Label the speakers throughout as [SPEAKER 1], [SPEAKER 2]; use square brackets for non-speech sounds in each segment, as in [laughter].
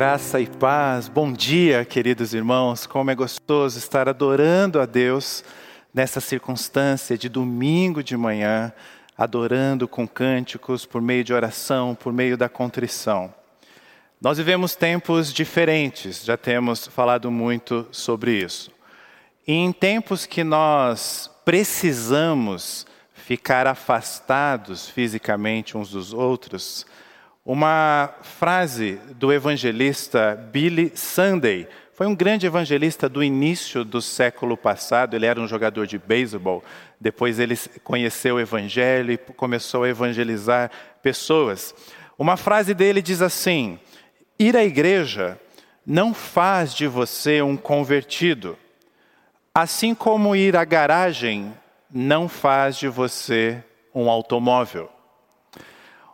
[SPEAKER 1] Graça e paz, bom dia, queridos irmãos. Como é gostoso estar adorando a Deus nessa circunstância de domingo de manhã, adorando com cânticos, por meio de oração, por meio da contrição. Nós vivemos tempos diferentes, já temos falado muito sobre isso. E em tempos que nós precisamos ficar afastados fisicamente uns dos outros, uma frase do evangelista Billy Sunday. Foi um grande evangelista do início do século passado. Ele era um jogador de beisebol. Depois ele conheceu o evangelho e começou a evangelizar pessoas. Uma frase dele diz assim: Ir à igreja não faz de você um convertido, assim como ir à garagem não faz de você um automóvel.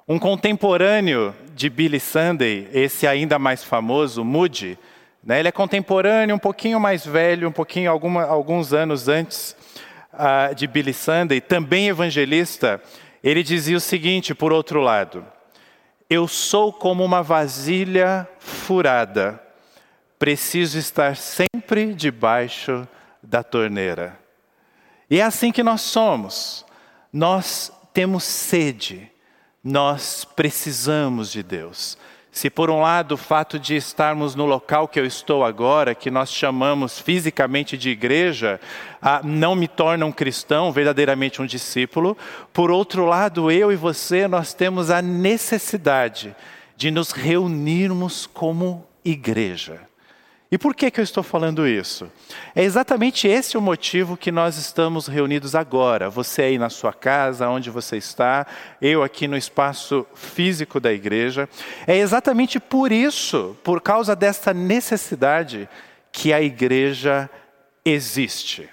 [SPEAKER 1] Um contemporâneo de Billy Sunday, esse ainda mais famoso, Moody, né, ele é contemporâneo, um pouquinho mais velho, um pouquinho, alguma, alguns anos antes uh, de Billy Sunday, também evangelista, ele dizia o seguinte, por outro lado, eu sou como uma vasilha furada, preciso estar sempre debaixo da torneira. E é assim que nós somos, nós temos sede, nós precisamos de Deus. Se por um lado o fato de estarmos no local que eu estou agora, que nós chamamos fisicamente de igreja, ah, não me torna um cristão, verdadeiramente um discípulo, por outro lado, eu e você, nós temos a necessidade de nos reunirmos como igreja. E por que, que eu estou falando isso? É exatamente esse o motivo que nós estamos reunidos agora. Você aí na sua casa, onde você está, eu aqui no espaço físico da igreja. É exatamente por isso, por causa dessa necessidade, que a igreja existe.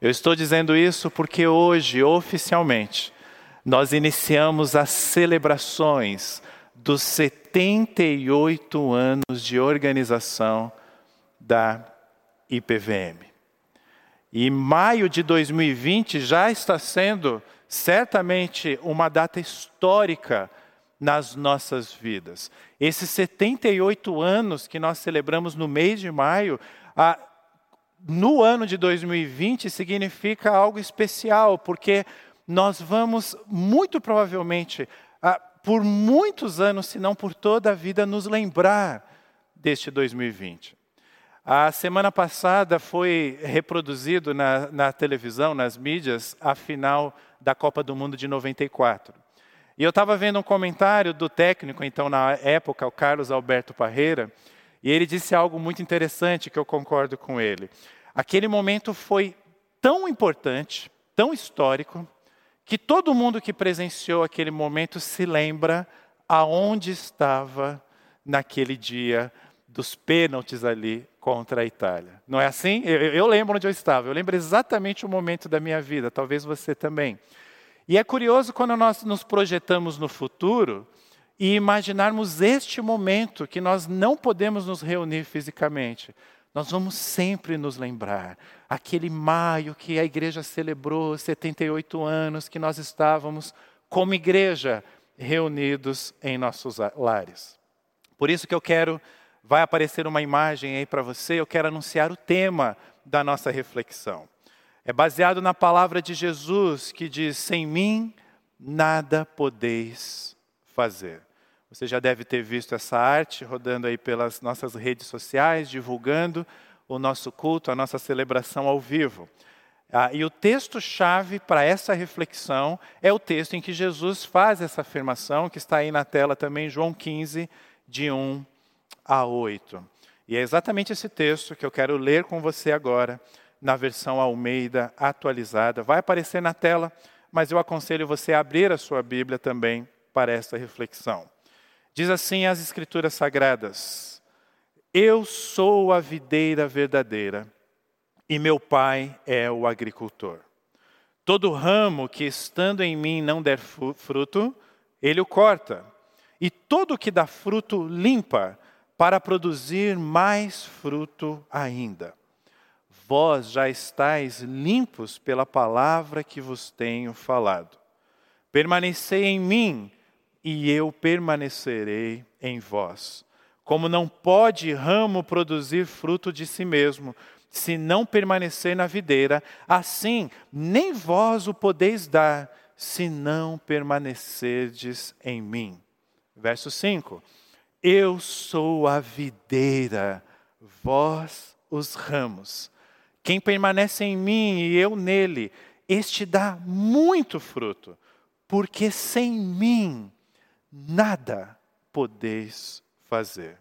[SPEAKER 1] Eu estou dizendo isso porque hoje, oficialmente, nós iniciamos as celebrações dos 78 anos de organização da IPVM. E maio de 2020 já está sendo certamente uma data histórica nas nossas vidas. Esses 78 anos que nós celebramos no mês de maio, a, no ano de 2020 significa algo especial, porque nós vamos muito provavelmente, a, por muitos anos, se não por toda a vida, nos lembrar deste 2020. A semana passada foi reproduzido na, na, televisão, nas mídias, a final da Copa do Mundo de 94. E eu estava vendo um comentário do técnico, então, na época, o Carlos Alberto Parreira, e ele disse algo muito interessante que eu concordo com ele. Aquele momento foi tão importante, tão histórico, que todo mundo que presenciou aquele momento se lembra aonde estava naquele dia dos pênaltis ali contra a Itália. Não é assim? Eu, eu, lembro onde eu estava, eu lembro exatamente o momento da minha vida, talvez você também. E é curioso quando nós nos projetamos no futuro e imaginarmos este momento que nós não podemos nos reunir fisicamente. Nós vamos sempre nos lembrar. Aquele maio que a igreja celebrou 78 anos, que nós estávamos como igreja reunidos em nossos lares. Por isso que eu quero vai aparecer uma imagem aí para você, eu quero anunciar o tema da nossa reflexão. É baseado na palavra de Jesus que diz: Sem mim nada podeis fazer. Você já deve ter visto essa arte rodando aí pelas nossas redes sociais, divulgando o nosso culto, a nossa celebração ao vivo. Ah, e o texto-chave para essa reflexão é o texto em que Jesus faz essa afirmação, que está aí na tela também, João 15, de 1 a 8. E é exatamente esse texto que eu quero ler com você agora, na versão Almeida atualizada. Vai aparecer na tela, mas eu aconselho você a abrir a sua Bíblia também para esta reflexão. Diz assim as Escrituras Sagradas: Eu sou a videira verdadeira e meu pai é o agricultor. Todo ramo que estando em mim não der fruto, ele o corta, e todo que dá fruto limpa, para produzir mais fruto ainda. Vós já estáis limpos pela palavra que vos tenho falado. Permanecei em mim, e eu permanecerei em vós. Como não pode ramo produzir fruto de si mesmo, se não permanecer na videira, assim nem vós o podeis dar, se não permanecerdes em mim. Verso 5: Eu sou a videira, vós os ramos. Quem permanece em mim e eu nele, este dá muito fruto, porque sem mim nada podeis fazer.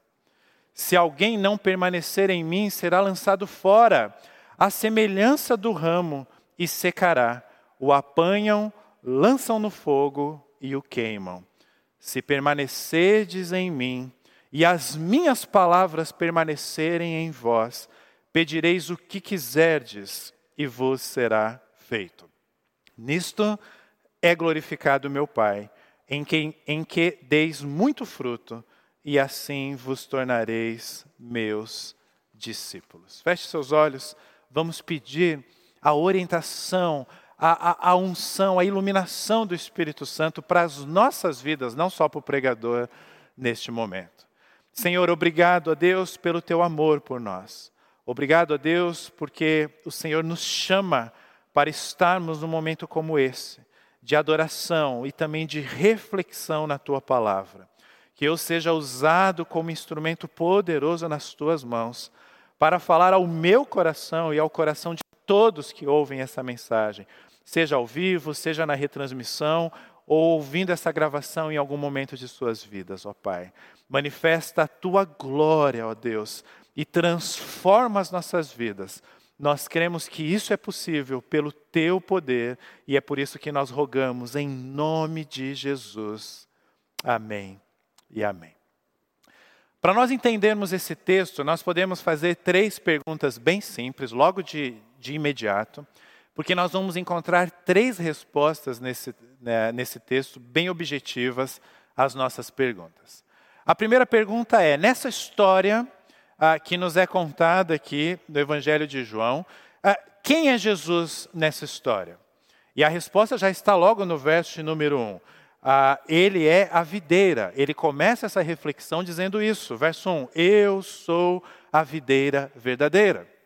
[SPEAKER 1] Se alguém não permanecer em mim, será lançado fora, à semelhança do ramo, e secará. O apanham, lançam no fogo e o queimam. Se permanecerdes em mim, e as minhas palavras permanecerem em vós, pedireis o que quiserdes, e vos será feito. Nisto é glorificado meu Pai, em que, em que deis muito fruto, e assim vos tornareis meus discípulos. Feche seus olhos, vamos pedir a orientação, a, a, a, unção, a iluminação do Espírito Santo para as nossas vidas, não só para o pregador neste momento. Senhor, obrigado a Deus pelo teu amor por nós. Obrigado a Deus porque o Senhor nos chama para estarmos num momento como esse, de adoração e também de reflexão na tua palavra que eu seja usado como instrumento poderoso nas tuas mãos, para falar ao meu coração e ao coração de todos que ouvem essa mensagem, seja ao vivo, seja na retransmissão, ou ouvindo essa gravação em algum momento de suas vidas, ó Pai. Manifesta a tua glória, ó Deus, e transforma as nossas vidas. Nós cremos que isso é possível pelo teu poder e é por isso que nós rogamos em nome de Jesus. Amém e amém. Para nós entendermos esse texto, nós podemos fazer três perguntas bem simples, logo de, de imediato, porque nós vamos encontrar três respostas nesse, né, nesse texto, bem objetivas às nossas perguntas. A primeira pergunta é: nessa história ah, que nos é contada aqui do Evangelho de João, ah, quem é Jesus nessa história? E a resposta já está logo no verso número 1 ah, ele é a videira. Ele começa essa reflexão dizendo isso. Verso 1: Eu sou a videira verdadeira.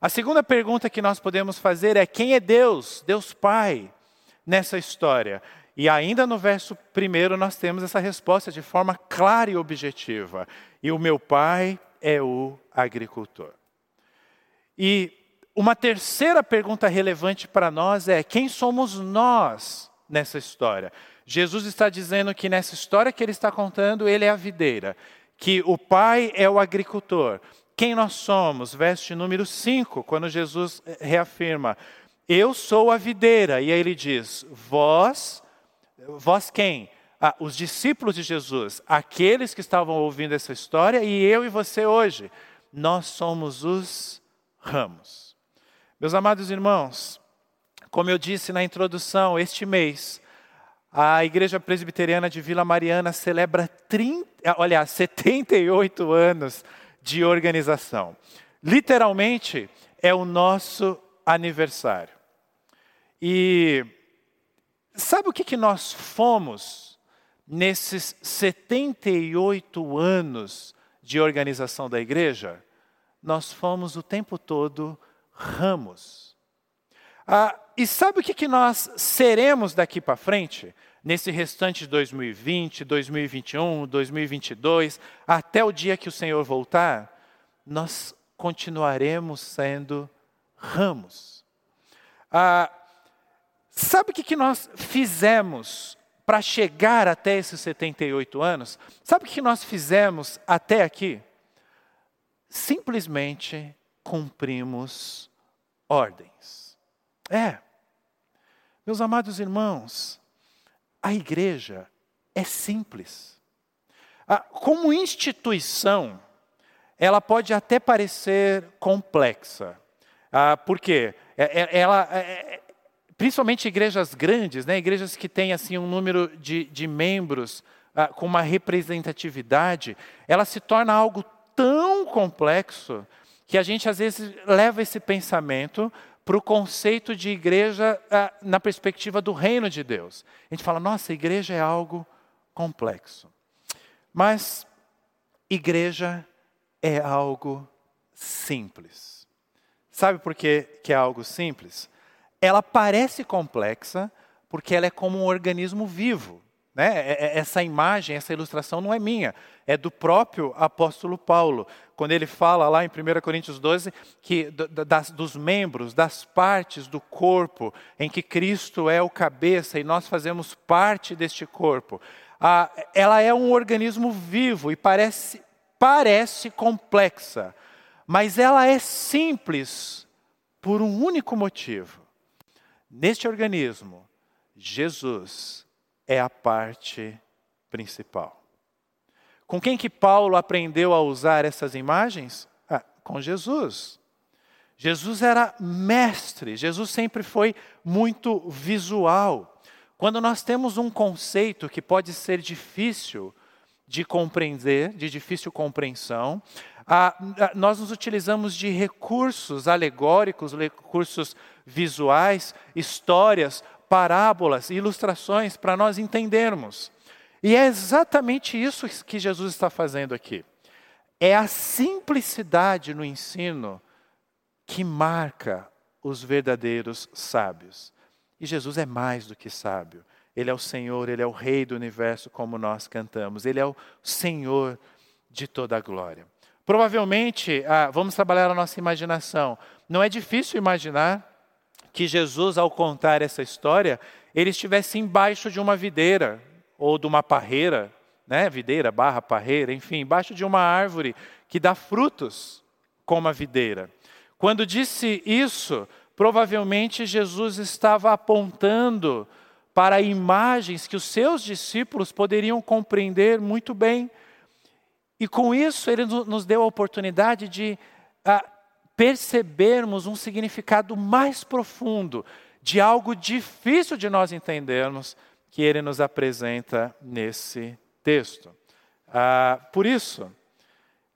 [SPEAKER 1] A segunda pergunta que nós podemos fazer é: quem é Deus, Deus Pai, nessa história? E ainda no verso primeiro nós temos essa resposta de forma clara e objetiva. E o meu pai é o agricultor. E uma terceira pergunta relevante para nós é: quem somos nós nessa história? Jesus está dizendo que nessa história que ele está contando, ele é a videira, que o pai é o agricultor. Quem nós somos? Verso número 5, quando Jesus reafirma: Eu sou a videira. E aí ele diz: Vós, vós quem? Ah, os discípulos de Jesus, aqueles que estavam ouvindo essa história, e eu e você hoje, nós somos os ramos. Meus amados irmãos, como eu disse na introdução, este mês a Igreja Presbiteriana de Vila Mariana celebra 30, olha, 78 anos de organização. Literalmente, é o nosso aniversário. E sabe o que, que nós fomos nesses 78 anos de organização da igreja? Nós fomos o tempo todo ramos. Ah, e sabe o que, que nós seremos daqui para frente? Nesse restante de 2020, 2021, 2022, até o dia que o Senhor voltar, nós continuaremos sendo ramos. Ah, sabe o que, que nós fizemos para chegar até esses 78 anos? Sabe o que nós fizemos até aqui? Simplesmente cumprimos ordens. É. Meus amados irmãos, a igreja é simples. Como instituição, ela pode até parecer complexa. Ah, por quê? É, é, ela, é, principalmente igrejas grandes, né, igrejas que têm assim, um número de, de membros ah, com uma representatividade, ela se torna algo tão complexo que a gente às vezes leva esse pensamento para o conceito de igreja ah, na perspectiva do reino de Deus. A gente fala, nossa, igreja é algo complexo. Mas igreja é algo simples. Sabe por que, que é algo simples? Ela parece complexa porque ela é como um organismo vivo. Né? É, é, essa imagem, essa ilustração não é minha, é do próprio apóstolo Paulo, quando ele fala lá em 1 Coríntios 12 que das, dos membros, das partes do corpo em que Cristo é o cabeça e nós fazemos parte deste corpo. Ela é um organismo vivo e parece, parece complexa, mas ela é simples por um único motivo. Neste organismo, Jesus é a parte principal. Com quem que Paulo aprendeu a usar essas imagens? Ah, com Jesus. Jesus era mestre, Jesus sempre foi muito visual. Quando nós temos um conceito que pode ser difícil de compreender, de difícil compreensão, nós nos utilizamos de recursos alegóricos, recursos visuais, histórias, parábolas, ilustrações para nós entendermos. E é exatamente isso que Jesus está fazendo aqui. É a simplicidade no ensino que marca os verdadeiros sábios. E Jesus é mais do que sábio. Ele é o Senhor, ele é o Rei do universo, como nós cantamos. Ele é o Senhor de toda a glória. Provavelmente, ah, vamos trabalhar a nossa imaginação. Não é difícil imaginar que Jesus, ao contar essa história, ele estivesse embaixo de uma videira ou de uma parreira, né? Videira barra parreira, enfim, embaixo de uma árvore que dá frutos como a videira. Quando disse isso, provavelmente Jesus estava apontando para imagens que os seus discípulos poderiam compreender muito bem. E com isso, ele nos deu a oportunidade de percebermos um significado mais profundo de algo difícil de nós entendermos que ele nos apresenta nesse texto. Ah, por isso,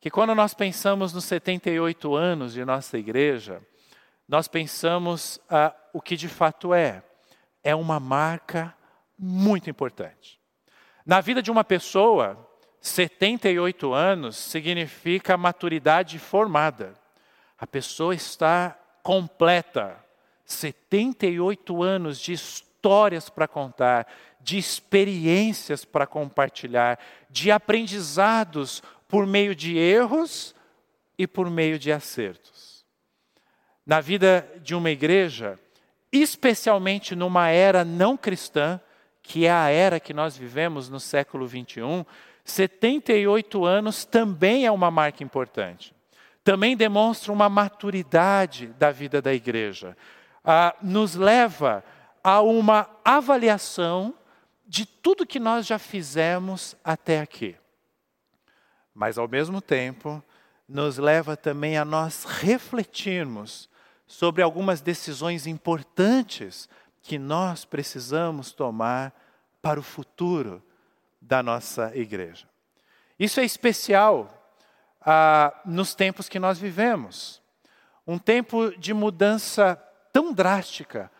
[SPEAKER 1] que quando nós pensamos nos 78 anos de nossa igreja, nós pensamos ah, o que de fato é. É uma marca muito importante. Na vida de uma pessoa, 78 anos significa maturidade formada. A pessoa está completa, 78 anos de histórias para contar, de experiências para compartilhar, de aprendizados por meio de erros e por meio de acertos. Na vida de uma igreja, especialmente numa era não cristã, que é a era que nós vivemos no século 21, 78 anos também é uma marca importante também demonstra uma maturidade da vida da igreja. Ah, nos leva a uma avaliação de tudo que nós já fizemos até aqui. Mas, ao mesmo tempo, nos leva também a nós refletirmos sobre algumas decisões importantes que nós precisamos tomar para o futuro da nossa igreja. Isso é especial ah, nos tempos que nós vivemos. Um tempo de mudança tão drástica,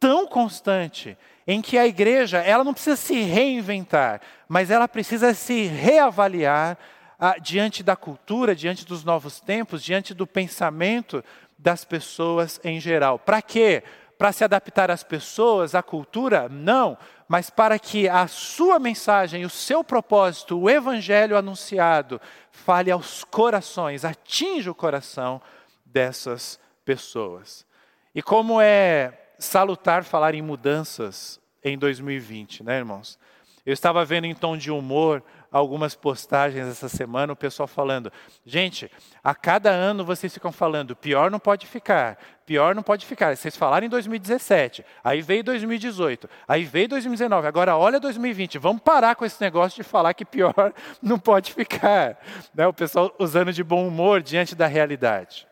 [SPEAKER 1] tão constante, em que a igreja ela não precisa se reinventar, mas ela precisa se reavaliar ah, diante da cultura, diante dos novos tempos, diante do pensamento das pessoas em geral. Para quê? Para se adaptar às pessoas, à cultura? Não, mas para que a sua mensagem, o seu propósito, o evangelho anunciado, fale aos corações, atinja o coração dessas pessoas. E como é salutar falar em mudanças em 2020, né, irmãos? Eu estava vendo em tom de humor algumas postagens essa semana, o pessoal falando: gente, a cada ano vocês ficam falando, pior não pode ficar, pior não pode ficar. Vocês falaram em 2017, aí veio 2018, aí veio 2019, agora olha 2020, vamos parar com esse negócio de falar que pior [laughs] não pode ficar. Né? O pessoal usando de bom humor diante da realidade.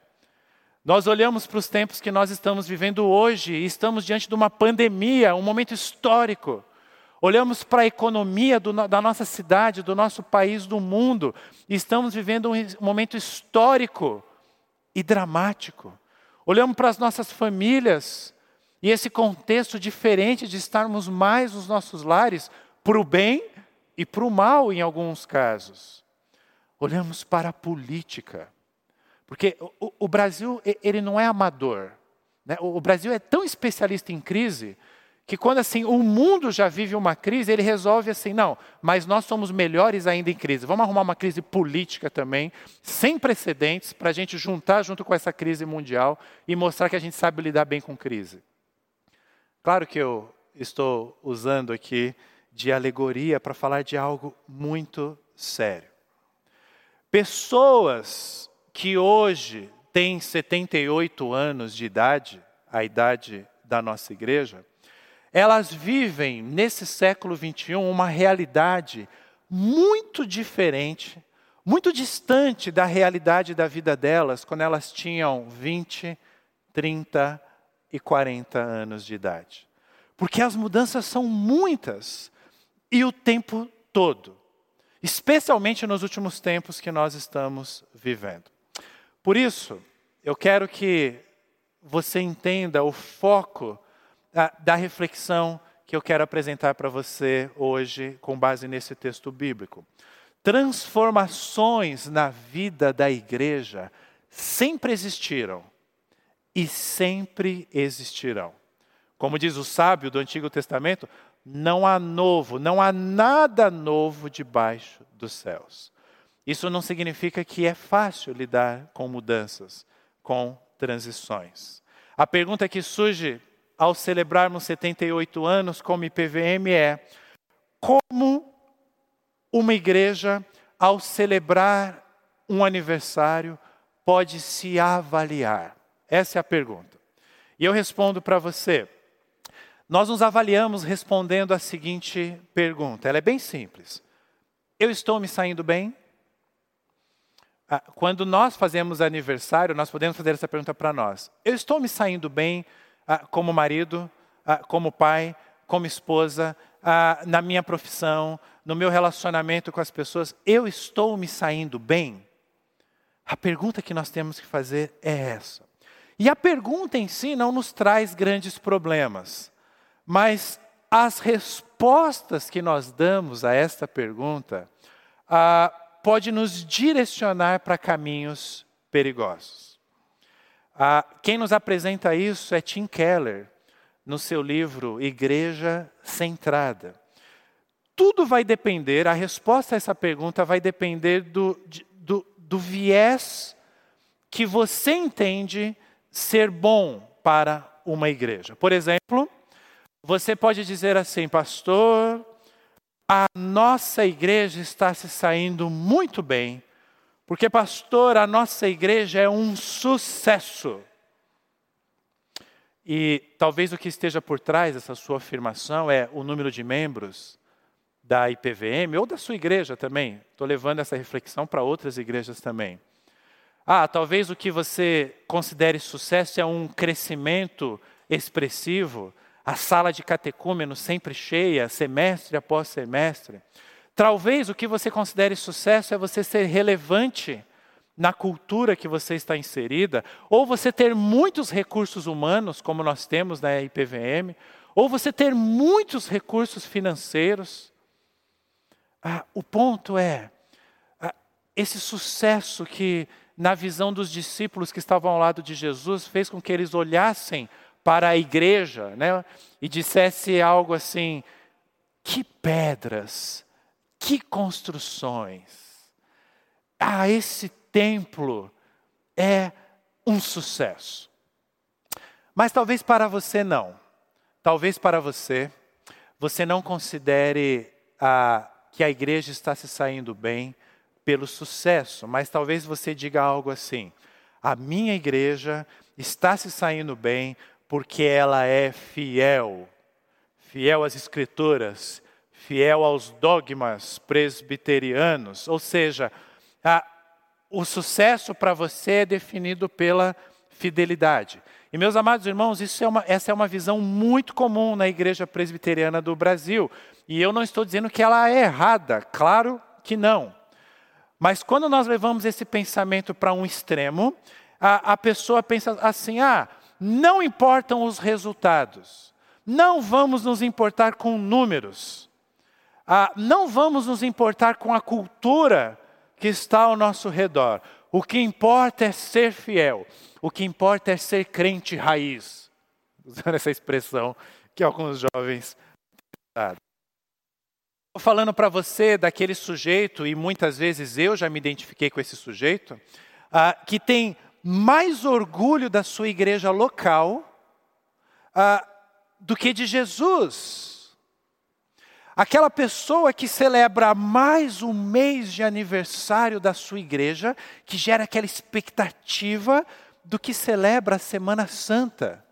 [SPEAKER 1] Nós olhamos para os tempos que nós estamos vivendo hoje e estamos diante de uma pandemia, um momento histórico olhamos para a economia do, da nossa cidade, do nosso país, do mundo, e estamos vivendo um momento histórico e dramático. Olhamos para as nossas famílias e esse contexto diferente de estarmos mais nos nossos lares, para o bem e para o mal em alguns casos. olhamos para a política. Porque o, o Brasil, ele não é amador. Né? O, o Brasil é tão especialista em crise que quando assim o mundo já vive uma crise, ele resolve assim, não, mas nós somos melhores ainda em crise. Vamos arrumar uma crise política também, sem precedentes, para a gente juntar junto com essa crise mundial e mostrar que a gente sabe lidar bem com crise. Claro que eu estou usando aqui de alegoria para falar de algo muito sério. Pessoas que hoje têm 78 anos de idade, a idade da nossa igreja, elas vivem nesse século 21 uma realidade muito diferente, muito distante da realidade da vida delas quando elas tinham 20, 30 e 40 anos de idade. Porque as mudanças são muitas e o tempo todo, especialmente nos últimos tempos que nós estamos vivendo. Por isso, eu quero que você entenda o foco da, reflexão que eu quero apresentar para você hoje, com base nesse texto bíblico. Transformações na vida da igreja sempre existiram e sempre existirão. Como diz o sábio do Antigo Testamento, não há novo, não há nada novo debaixo dos céus. Isso não significa que é fácil lidar com mudanças, com transições. A pergunta que surge ao celebrarmos 78 anos como IPVM é: como uma igreja, ao celebrar um aniversário, pode se avaliar? Essa é a pergunta. E eu respondo para você. Nós nos avaliamos respondendo a seguinte pergunta. Ela é bem simples. Eu estou me saindo bem? Ah, quando nós fazemos aniversário, nós podemos fazer essa pergunta para nós. Eu estou me saindo bem como marido, ah, como pai, como esposa, na minha profissão, no meu relacionamento com as pessoas? Eu estou me saindo bem? A pergunta que nós temos que fazer é essa. E a pergunta em si não nos traz grandes problemas, mas as respostas que nós damos a esta pergunta ah, pode nos direcionar para caminhos perigosos. Ah, quem nos apresenta isso é Tim Keller, no seu livro Igreja Centrada. Tudo vai depender, a resposta a essa pergunta vai depender do, do, do viés que você entende ser bom para uma igreja. Por exemplo, você pode dizer assim, pastor, a nossa igreja está se saindo muito bem, porque, pastor, a nossa igreja é um sucesso. E talvez o que esteja por trás dessa sua afirmação é o número de membros da IPVM ou da sua igreja também. Estou levando essa reflexão para outras igrejas também. Ah, talvez o que você considere sucesso é um crescimento expressivo, a sala de catecúmeno sempre cheia, semestre após semestre. Talvez o que você considere sucesso é você ser relevante na cultura que você está inserida, ou você ter muitos recursos humanos, como nós temos na IPVM, ou você ter muitos recursos financeiros. Ah, o ponto é, ah, esse sucesso que na visão dos discípulos que estavam ao lado de Jesus, fez com que eles olhassem para a igreja né, e dissesse algo assim: que pedras, que construções. Ah, esse templo é um sucesso. Mas talvez para você não. Talvez para você, você não considere ah, que a igreja está se saindo bem, pelo sucesso, mas talvez você diga algo assim: a minha igreja está se saindo bem porque ela é fiel, fiel às escrituras, fiel aos dogmas presbiterianos, ou seja, a, o sucesso para você é definido pela fidelidade. E meus amados irmãos, é uma, essa é uma visão muito comum na igreja presbiteriana do Brasil. E eu não estou dizendo que ela é errada, claro que não. Mas quando nós levamos esse pensamento para um extremo, a, a pessoa pensa assim: ah, não importam os resultados, não vamos nos importar com números, ah, não vamos nos importar com a cultura que está ao nosso redor. O que importa é ser fiel. O que importa é ser crente raiz. [laughs] Usando essa expressão que alguns jovens Estou falando para você daquele sujeito, e muitas vezes eu já me identifiquei com esse sujeito, uh, que tem mais orgulho da sua igreja local uh, do que de Jesus. Aquela pessoa que celebra mais um mês de aniversário da sua igreja, que gera aquela expectativa do que celebra a Semana Santa,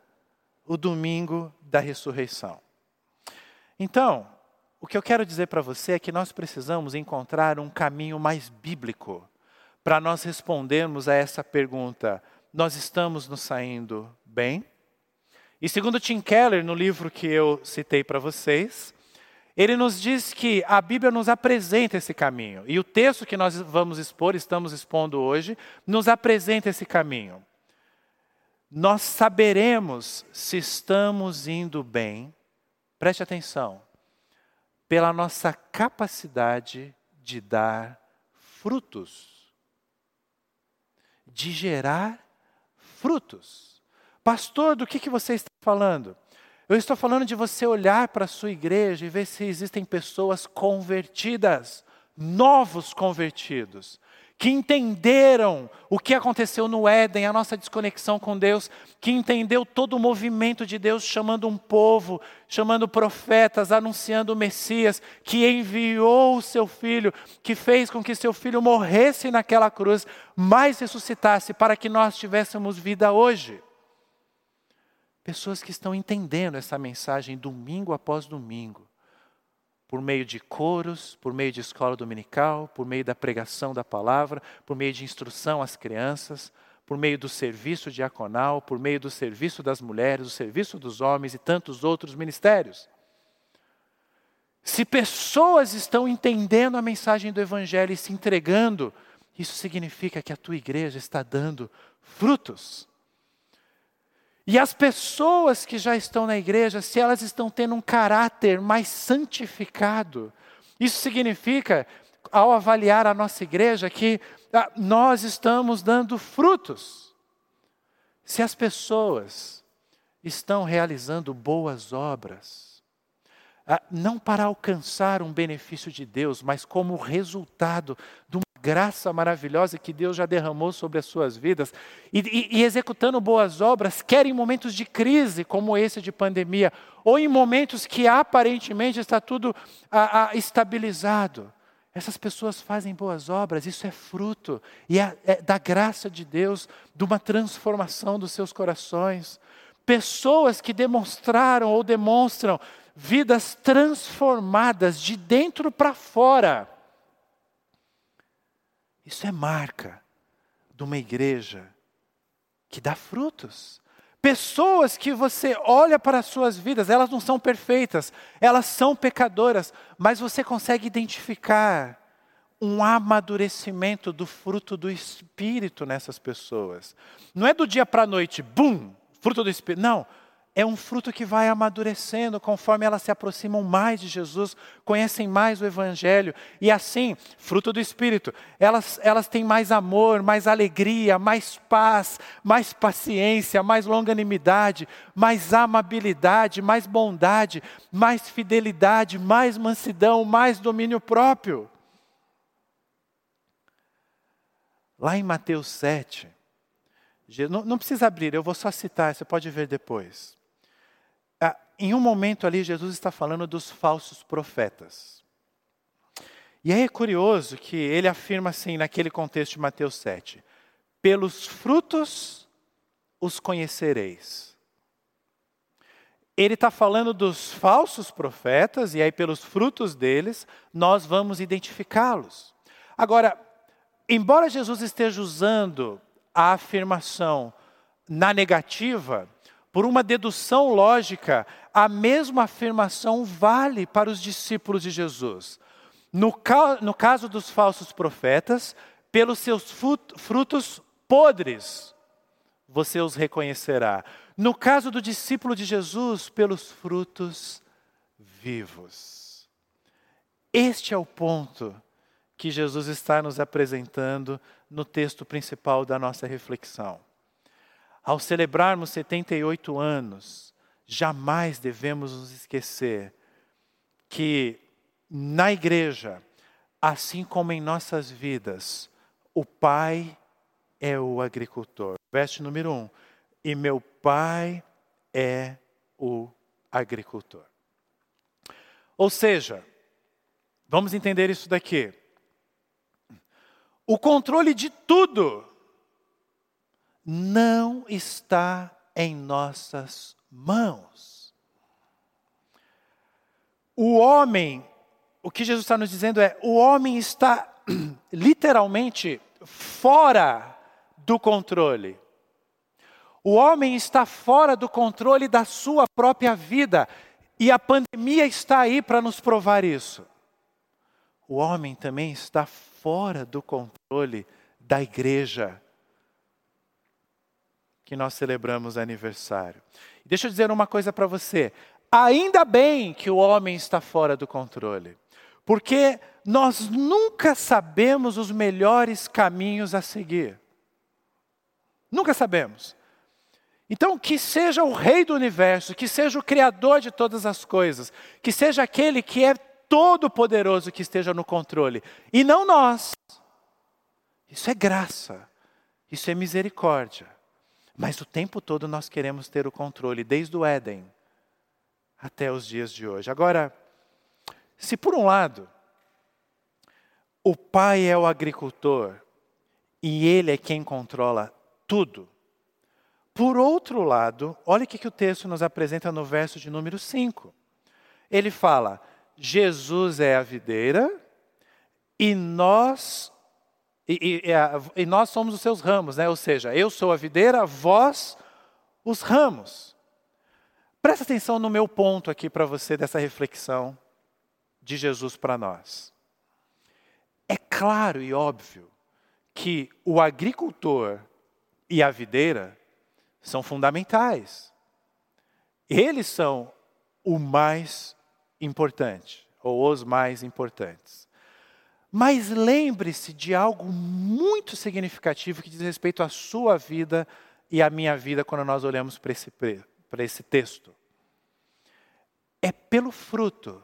[SPEAKER 1] o domingo da ressurreição. Então, o que eu quero dizer para você é que nós precisamos encontrar um caminho mais bíblico para nós respondermos a essa pergunta: nós estamos nos saindo bem? E segundo Tim Keller, no livro que eu citei para vocês, ele nos diz que a Bíblia nos apresenta esse caminho. E o texto que nós vamos expor, estamos expondo hoje, nos apresenta esse caminho. Nós saberemos se estamos indo bem, preste atenção, pela nossa capacidade de dar frutos, de gerar frutos. Pastor, do que, que você está falando? Eu estou falando de você olhar para a sua igreja e ver se existem pessoas convertidas, novos convertidos, que entenderam o que aconteceu no Éden, a nossa desconexão com Deus, que entendeu todo o movimento de Deus chamando um povo, chamando profetas, anunciando o Messias, que enviou o seu filho, que fez com que seu filho morresse naquela cruz, mas ressuscitasse para que nós tivéssemos vida hoje. Pessoas que estão entendendo essa mensagem domingo após domingo por meio de coros, por meio de escola dominical, por meio da pregação da palavra, por meio de instrução às crianças, por meio do serviço diaconal, por meio do serviço das mulheres, do serviço dos homens e tantos outros ministérios. Se pessoas estão entendendo a mensagem do Evangelho e se entregando, isso significa que a tua igreja está dando frutos. E as pessoas que já estão na igreja, se elas estão tendo um caráter mais santificado, isso significa, ao avaliar a nossa igreja, que ah, nós estamos dando frutos. Se as pessoas estão realizando boas obras, ah, não para alcançar um benefício de Deus, mas como resultado de uma graça maravilhosa que Deus já derramou sobre as suas vidas, e, e, e, executando boas obras, quer em momentos de crise, como esse de pandemia, ou em momentos que aparentemente está tudo a, a, estabilizado. Essas pessoas fazem boas obras, isso é fruto e é, é da graça de Deus, de uma transformação dos seus corações. Pessoas que demonstraram ou demonstram vidas transformadas de dentro para fora isso é marca de uma igreja que dá frutos. Pessoas que você olha para as suas vidas, elas não são perfeitas, elas são pecadoras, mas você consegue identificar um amadurecimento do fruto do Espírito nessas pessoas. Não é do dia para a noite, bum, fruto do Espírito. Não, é um fruto que vai amadurecendo conforme elas se aproximam mais de Jesus, conhecem mais o Evangelho, e assim, fruto do Espírito, elas, elas têm mais amor, mais alegria, mais paz, mais paciência, mais longanimidade, mais amabilidade, mais bondade, mais fidelidade, mais mansidão, mais domínio próprio. Lá em Mateus 7, não, não precisa abrir, eu vou só citar, você pode ver depois em um momento ali, Jesus está falando dos falsos profetas. E aí é curioso que ele afirma assim, naquele contexto de Mateus 7, pelos frutos os conhecereis. Ele está falando dos falsos profetas, e aí pelos frutos deles, nós vamos identificá-los. Agora, embora Jesus esteja usando a afirmação na negativa, por uma dedução lógica, a mesma afirmação vale para os discípulos de Jesus. No, ca no caso dos falsos profetas, pelos seus frutos podres, você os reconhecerá. No caso do discípulo de Jesus, pelos frutos vivos. Este é o ponto que Jesus está nos apresentando no texto principal da nossa reflexão. Ao celebrarmos 78 anos, jamais devemos nos esquecer que na igreja, assim como em nossas vidas, o Pai é o agricultor. Verso número 1. Um, e meu Pai é o agricultor. Ou seja, vamos entender isso daqui. O controle de tudo não está em nossas mãos. O homem, o que Jesus está nos dizendo é: o homem está [clears throat] literalmente fora do controle. O homem está fora do controle da sua própria vida e a pandemia está aí para nos provar isso. O homem também está fora do controle da igreja que nós celebramos aniversário. Deixa eu dizer uma coisa para você. Ainda bem que o homem está fora do controle, porque nós nunca sabemos os melhores caminhos a seguir. Nunca sabemos. Então, que seja o Rei do universo, que seja o Criador de todas as coisas, que seja aquele que é todo-poderoso que esteja no controle, e não nós. Isso é graça, isso é misericórdia. Mas o tempo todo nós queremos ter o controle, desde o Éden até os dias de hoje. Agora, se por um lado, o pai é o agricultor e ele é quem controla tudo, por outro lado, olha o que, o texto nos apresenta no verso de número 5. Ele fala: Jesus é a videira e nós e, e, e, nós somos os seus ramos, né? Ou seja, eu sou a videira, vós os ramos. Presta atenção no meu ponto aqui para você dessa reflexão de Jesus para nós. É claro e óbvio que o agricultor e a videira são fundamentais. Eles são o mais importante, ou os mais importantes. Mas lembre-se de algo muito significativo que diz respeito à sua vida e à minha vida quando nós olhamos para esse, para esse texto. É pelo fruto,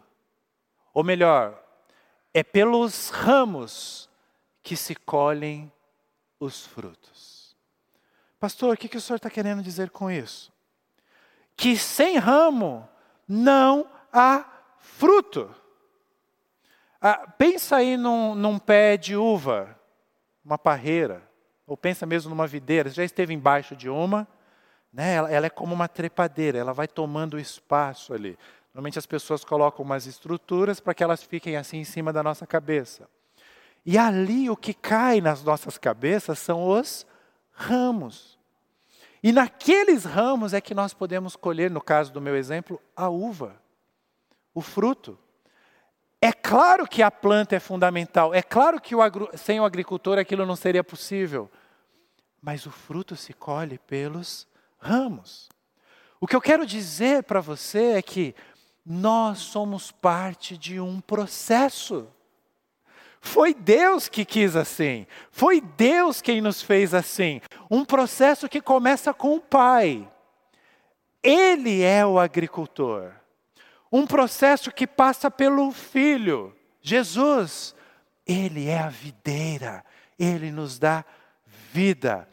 [SPEAKER 1] ou melhor, é pelos ramos que se colhem os frutos. Pastor, o que, que o senhor está querendo dizer com isso? Que sem ramo não há fruto. Ah, pensa aí num, num, pé de uva, uma parreira, ou pensa mesmo numa videira. Você já esteve embaixo de uma, né? ela, ela é como uma trepadeira, ela vai tomando espaço ali. Normalmente as pessoas colocam umas estruturas para que elas fiquem assim em cima da nossa cabeça. E ali o que cai nas nossas cabeças são os ramos. E naqueles ramos é que nós podemos colher, no caso do meu exemplo, a uva, o fruto. É claro que a planta é fundamental, é claro que o sem o agricultor aquilo não seria possível, mas o fruto se colhe pelos ramos. O que eu quero dizer para você é que nós somos parte de um processo. Foi Deus que quis assim, foi Deus quem nos fez assim. Um processo que começa com o Pai. Ele é o agricultor. Um processo que passa pelo Filho, Jesus. Ele é a videira, ele nos dá vida.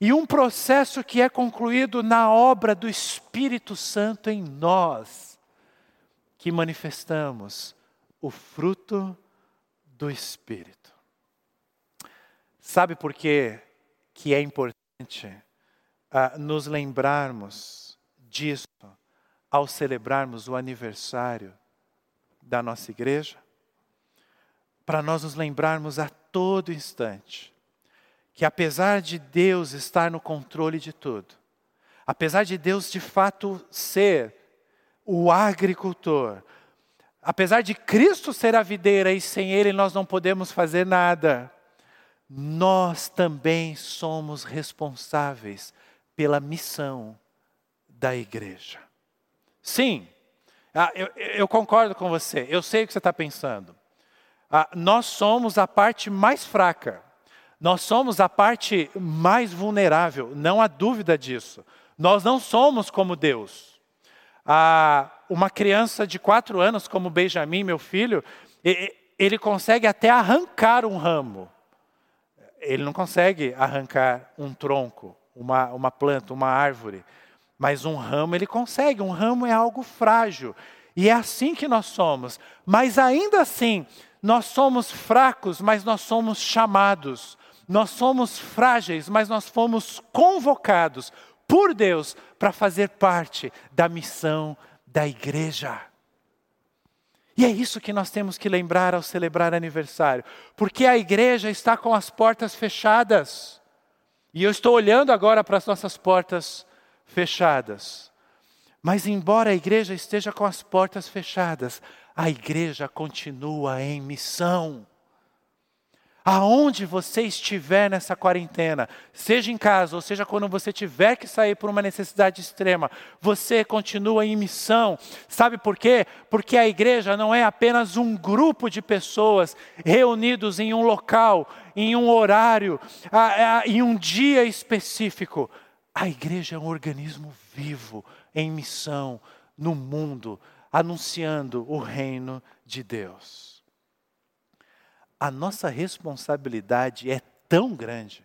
[SPEAKER 1] E um processo que é concluído na obra do Espírito Santo em nós, que manifestamos o fruto do Espírito. Sabe por quê que é importante uh, nos lembrarmos disso ao celebrarmos o aniversário da nossa igreja, para nós nos lembrarmos a todo instante que, apesar de Deus estar no controle de tudo, apesar de Deus de fato ser o agricultor, apesar de Cristo ser a videira e sem Ele nós não podemos fazer nada, nós também somos responsáveis pela missão da igreja. Sim, ah, eu, eu, concordo com você, eu sei o que você está pensando. ah, nós somos a parte mais fraca, nós somos a parte mais vulnerável, não há dúvida disso. Nós não somos como Deus. Ah, uma criança de quatro anos, como Benjamin, meu filho, ele consegue até arrancar um ramo. Ele não consegue arrancar um tronco, uma, uma planta, uma árvore. Mas um ramo ele consegue. Um ramo é algo frágil. E é assim que nós somos. Mas ainda assim, nós somos fracos, mas nós somos chamados. Nós somos frágeis, mas nós fomos convocados por Deus para fazer parte da missão da igreja. E é isso que nós temos que lembrar ao celebrar aniversário, porque a igreja está com as portas fechadas. E eu estou olhando agora para as nossas portas fechadas. Mas, embora a igreja esteja com as portas fechadas, a igreja continua em missão. Aonde você estiver nessa quarentena, seja em casa ou seja quando você tiver que sair por uma necessidade extrema, você continua em missão. Sabe por quê? Porque a igreja não é apenas um grupo de pessoas reunidos em um local, em um horário, em um dia específico. A igreja é um organismo vivo, em missão, no mundo, anunciando o reino de Deus a nossa responsabilidade é tão grande,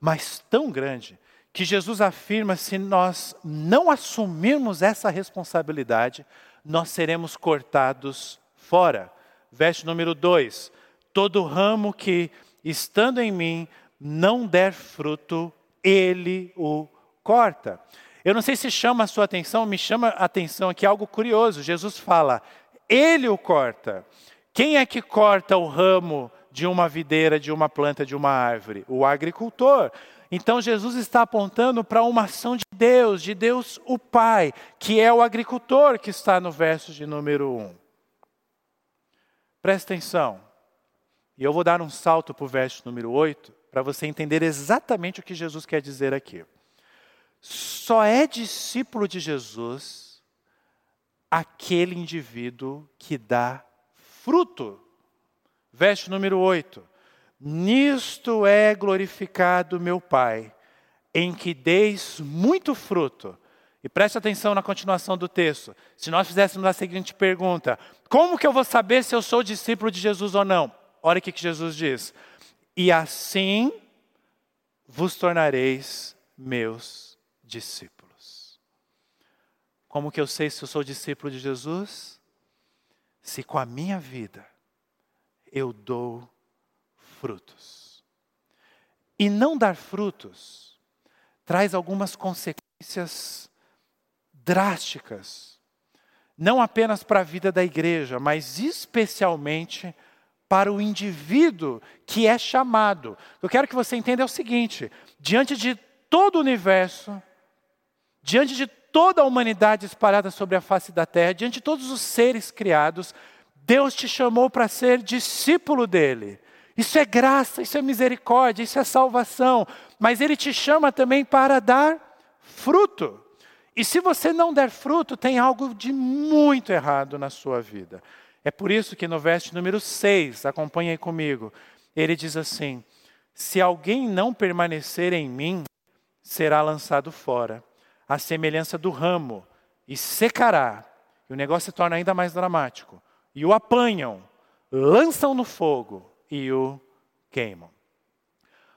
[SPEAKER 1] mas tão grande, que Jesus afirma: se nós não assumirmos essa responsabilidade, nós seremos cortados fora. Verso número 2: Todo ramo que, estando em mim, não der fruto, ele o corta. Eu não sei se chama a sua atenção, me chama a atenção aqui algo curioso. Jesus fala, ele o corta. Quem é que corta o ramo de uma videira, de uma planta, de uma árvore? O agricultor. Então Jesus está apontando para uma ação de Deus, de Deus o Pai, que é o agricultor que está no verso de número 1. Presta atenção. E eu vou dar um salto para o verso número 8, para você entender exatamente o que Jesus quer dizer aqui. Só é discípulo de Jesus aquele indivíduo que dá fruto. Verso número 8: Nisto é glorificado meu Pai, em que deis muito fruto. E preste atenção na continuação do texto. Se nós fizéssemos a seguinte pergunta: Como que eu vou saber se eu sou discípulo de Jesus ou não? Olha o que Jesus diz: E assim vos tornareis meus discípulos. Como que eu sei se eu sou discípulo de Jesus? se com a minha vida eu dou frutos. E não dar frutos traz algumas consequências drásticas, não apenas para a vida da igreja, mas especialmente para o indivíduo que é chamado. Eu quero que você entenda é o seguinte: diante de todo o universo, diante de toda a humanidade espalhada sobre a face da terra, diante de todos os seres criados, Deus te chamou para ser discípulo dele. Isso é graça, isso é misericórdia, isso é salvação. Mas ele te chama também para dar fruto. E se você não der fruto, tem algo de muito errado na sua vida. É por isso que no verso número 6, acompanhe aí comigo, ele diz assim: Se alguém não permanecer em mim, será lançado fora a semelhança do ramo, e secará. E o negócio se torna ainda mais dramático. E o apanham, lançam no fogo e o queimam.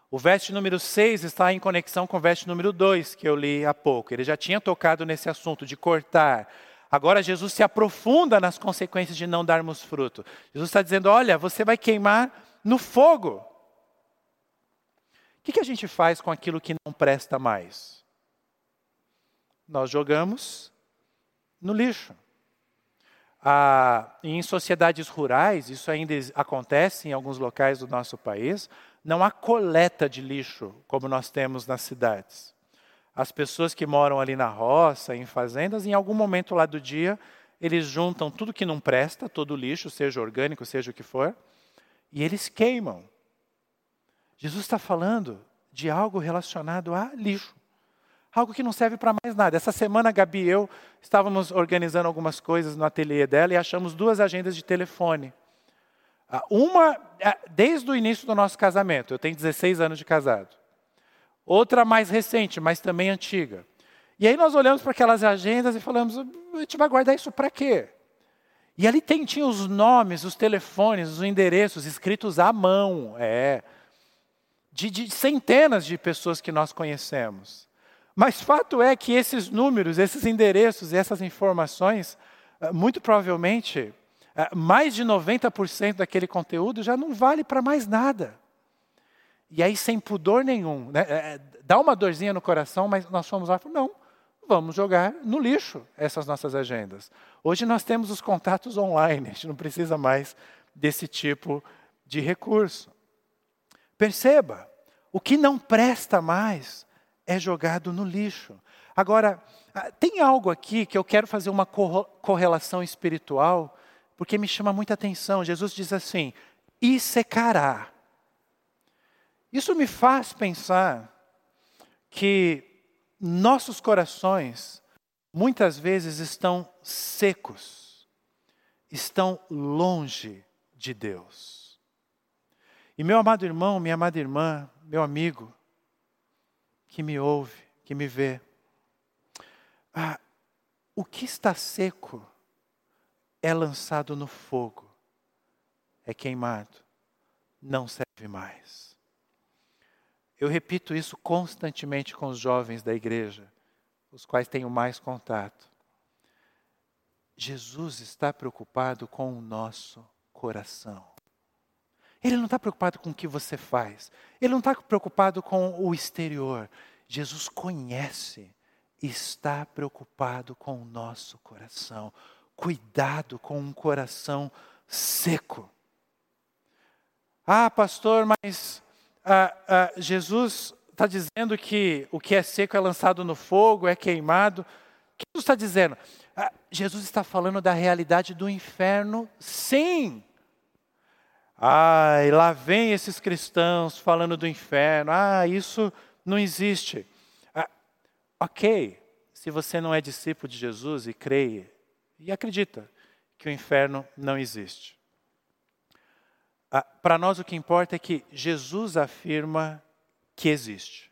[SPEAKER 1] O verso número 6 está em conexão com o verso número 2, que eu li há pouco. Ele já tinha tocado nesse assunto de cortar. Agora Jesus se aprofunda nas consequências de não darmos fruto. Jesus está dizendo: olha, você vai queimar no fogo. O que, que a gente faz com aquilo que não presta mais? Nós jogamos no lixo. Ah, em sociedades rurais, isso ainda acontece em alguns locais do nosso país, não há coleta de lixo como nós temos nas cidades. As pessoas que moram ali na roça, em fazendas, em algum momento lá do dia, eles juntam tudo que não presta, todo o lixo, seja orgânico, seja o que for, e eles queimam. Jesus está falando de algo relacionado a lixo algo que não serve para mais nada. Essa semana a Gabi e eu estávamos organizando algumas coisas no ateliê dela e achamos duas agendas de telefone. Uma, desde o início do nosso casamento, eu tenho 16 anos de casado. Outra mais recente, mas também antiga. E aí nós olhamos para aquelas agendas e falamos: a gente vai guardar isso para quê? E ali tem, tinha os nomes, os telefones, os endereços escritos à mão, é, de, de centenas de pessoas que nós conhecemos. Mas fato é que esses números, esses endereços essas informações, ah, muito provavelmente, ah, mais de 90% daquele conteúdo já não vale para mais nada. E aí, sem pudor nenhum, né? É, dá uma dorzinha no coração, mas nós fomos lá e não, vamos jogar no lixo essas nossas agendas. Hoje nós temos os contatos online, a gente não precisa mais desse tipo de recurso. Perceba, o que não presta mais é jogado no lixo. Agora, ah, tem algo aqui que eu quero fazer uma correlação espiritual, porque me chama muita atenção. Jesus diz assim: e secará. Isso me faz pensar que nossos corações muitas vezes estão secos, estão longe de Deus. E meu amado irmão, minha amada irmã, meu amigo, que me ouve, que me vê, ah, o que está seco é lançado no fogo, é queimado, não serve mais. Eu repito isso constantemente com os jovens da igreja, os quais tenho mais contato. Jesus está preocupado com o nosso coração. Ele não está preocupado com o que você faz. Ele não está preocupado com o exterior. Jesus conhece e está preocupado com o nosso coração. Cuidado com um coração seco. Ah, pastor, mas ah, ah, Jesus está dizendo que o que é seco é lançado no fogo, é queimado. O que Jesus está dizendo? Ah, Jesus está falando da realidade do inferno, sim. Ai, lá vem esses cristãos falando do inferno. Ah, isso não existe. Ah, ok, se você não é discípulo de Jesus e crê e acredita que o inferno não existe. Ah, Para nós o que importa é que Jesus afirma que existe.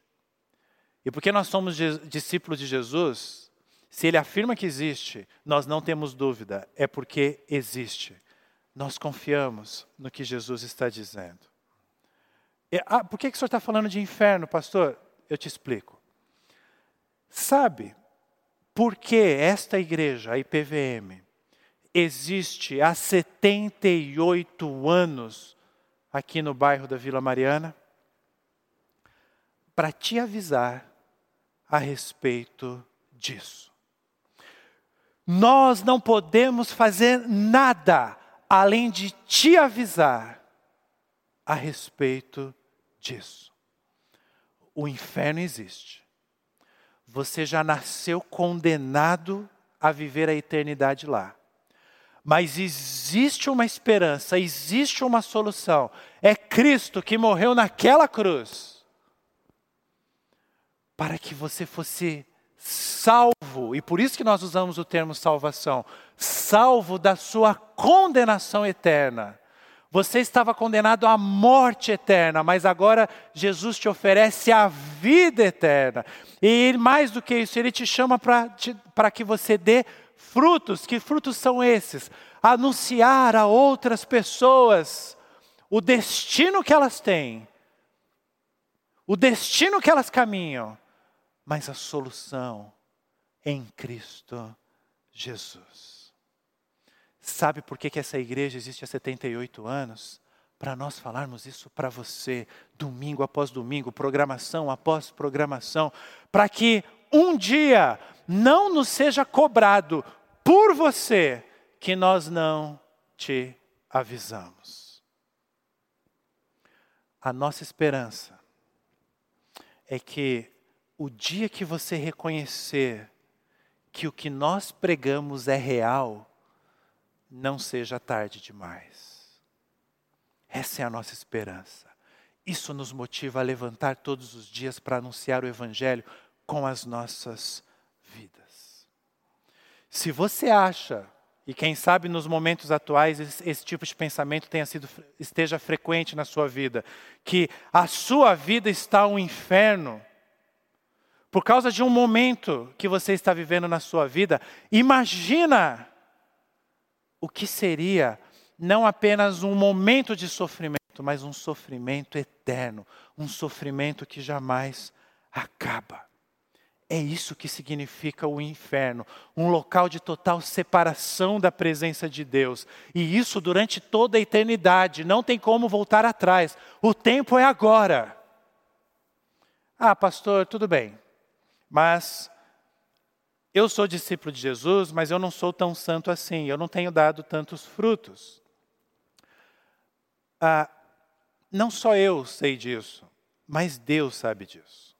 [SPEAKER 1] E porque nós somos discípulos de Jesus, se ele afirma que existe, nós não temos dúvida, é porque existe. Nós confiamos no que Jesus está dizendo. E, ah, por que, que o senhor está falando de inferno, pastor? Eu te explico. Sabe por que esta igreja, a IPVM, existe há 78 anos aqui no bairro da Vila Mariana para te avisar a respeito disso. Nós não podemos fazer nada além de te avisar a respeito disso. O inferno existe. Você já nasceu condenado a viver a eternidade lá. Mas existe uma esperança, existe uma solução. É Cristo que morreu naquela cruz para que você fosse salvo, e por isso que nós usamos o termo salvação salvo da sua condenação eterna. Você estava condenado à morte eterna, mas agora Jesus te oferece a vida eterna. E mais do que isso, Ele te chama para que você dê frutos. Que frutos são esses? Anunciar a outras pessoas o destino que elas têm, o destino que elas caminham, mas a solução em Cristo Jesus. Sabe por que, que essa igreja existe há 78 anos? Para nós falarmos isso para você, domingo após domingo, programação após programação, para que um dia não nos seja cobrado por você que nós não te avisamos. A nossa esperança é que o dia que você reconhecer que o que nós pregamos é real, não seja tarde demais. Essa é a nossa esperança. Isso nos motiva a levantar todos os dias para anunciar o Evangelho com as nossas vidas. Se você acha e quem sabe nos momentos atuais esse, esse, tipo de pensamento tenha sido, esteja frequente na sua vida, que a sua vida está um inferno por causa de um momento que você está vivendo na sua vida, imagina o que seria não apenas um momento de sofrimento, mas um sofrimento eterno, um sofrimento que jamais acaba. É isso que significa o inferno, um local de total separação da presença de Deus. E isso durante toda a eternidade, não tem como voltar atrás. O tempo é agora. Ah, pastor, tudo bem. Mas eu sou discípulo de Jesus, mas eu não sou tão santo assim, eu não tenho dado tantos frutos. Ah, não só eu sei disso, mas Deus sabe disso.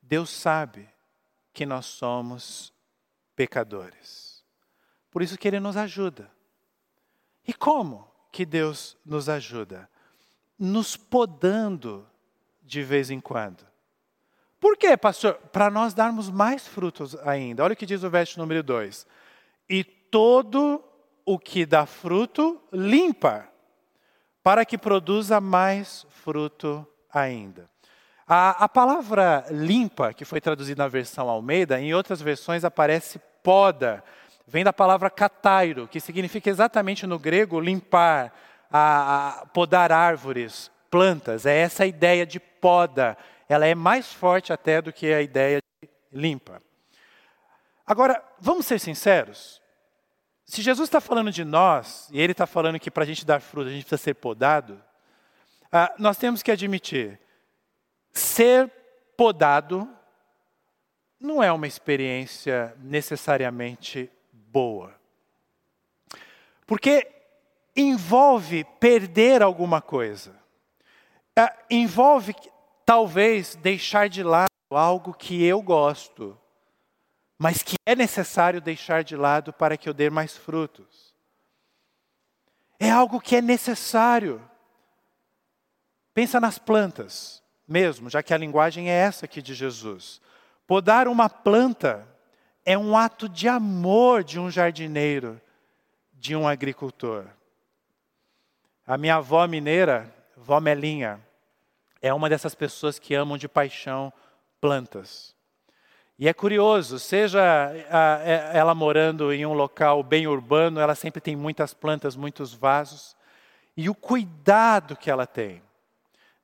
[SPEAKER 1] Deus sabe que nós somos pecadores. Por isso que Ele nos ajuda. E como que Deus nos ajuda? Nos podando de vez em quando. Por quê, pastor? Para nós darmos mais frutos ainda. Olha o que diz o verso número 2. E todo o que dá fruto, limpa, para que produza mais fruto ainda. A, a, palavra limpa, que foi traduzida na versão Almeida, em outras versões aparece poda. Vem da palavra catairo, que significa exatamente no grego limpar, a, a, podar árvores, plantas. É essa ideia de poda ela é mais forte até do que a ideia de limpa. Agora, vamos ser sinceros. Se Jesus está falando de nós, e Ele está falando que para a gente dar fruto a gente precisa ser podado, ah, nós temos que admitir, ser podado não é uma experiência necessariamente boa. Porque envolve perder alguma coisa. Ah, envolve talvez deixar de lado algo que eu gosto, mas que é necessário deixar de lado para que eu dê mais frutos. É algo que é necessário. Pensa nas plantas, mesmo, já que a linguagem é essa aqui de Jesus. Podar uma planta é um ato de amor de um jardineiro, de um agricultor. A minha avó mineira, vó Melinha, é uma dessas pessoas que amam de paixão plantas. E é curioso, seja é, ela morando em um local bem urbano, ela sempre tem muitas plantas, muitos vasos, e o cuidado que ela tem.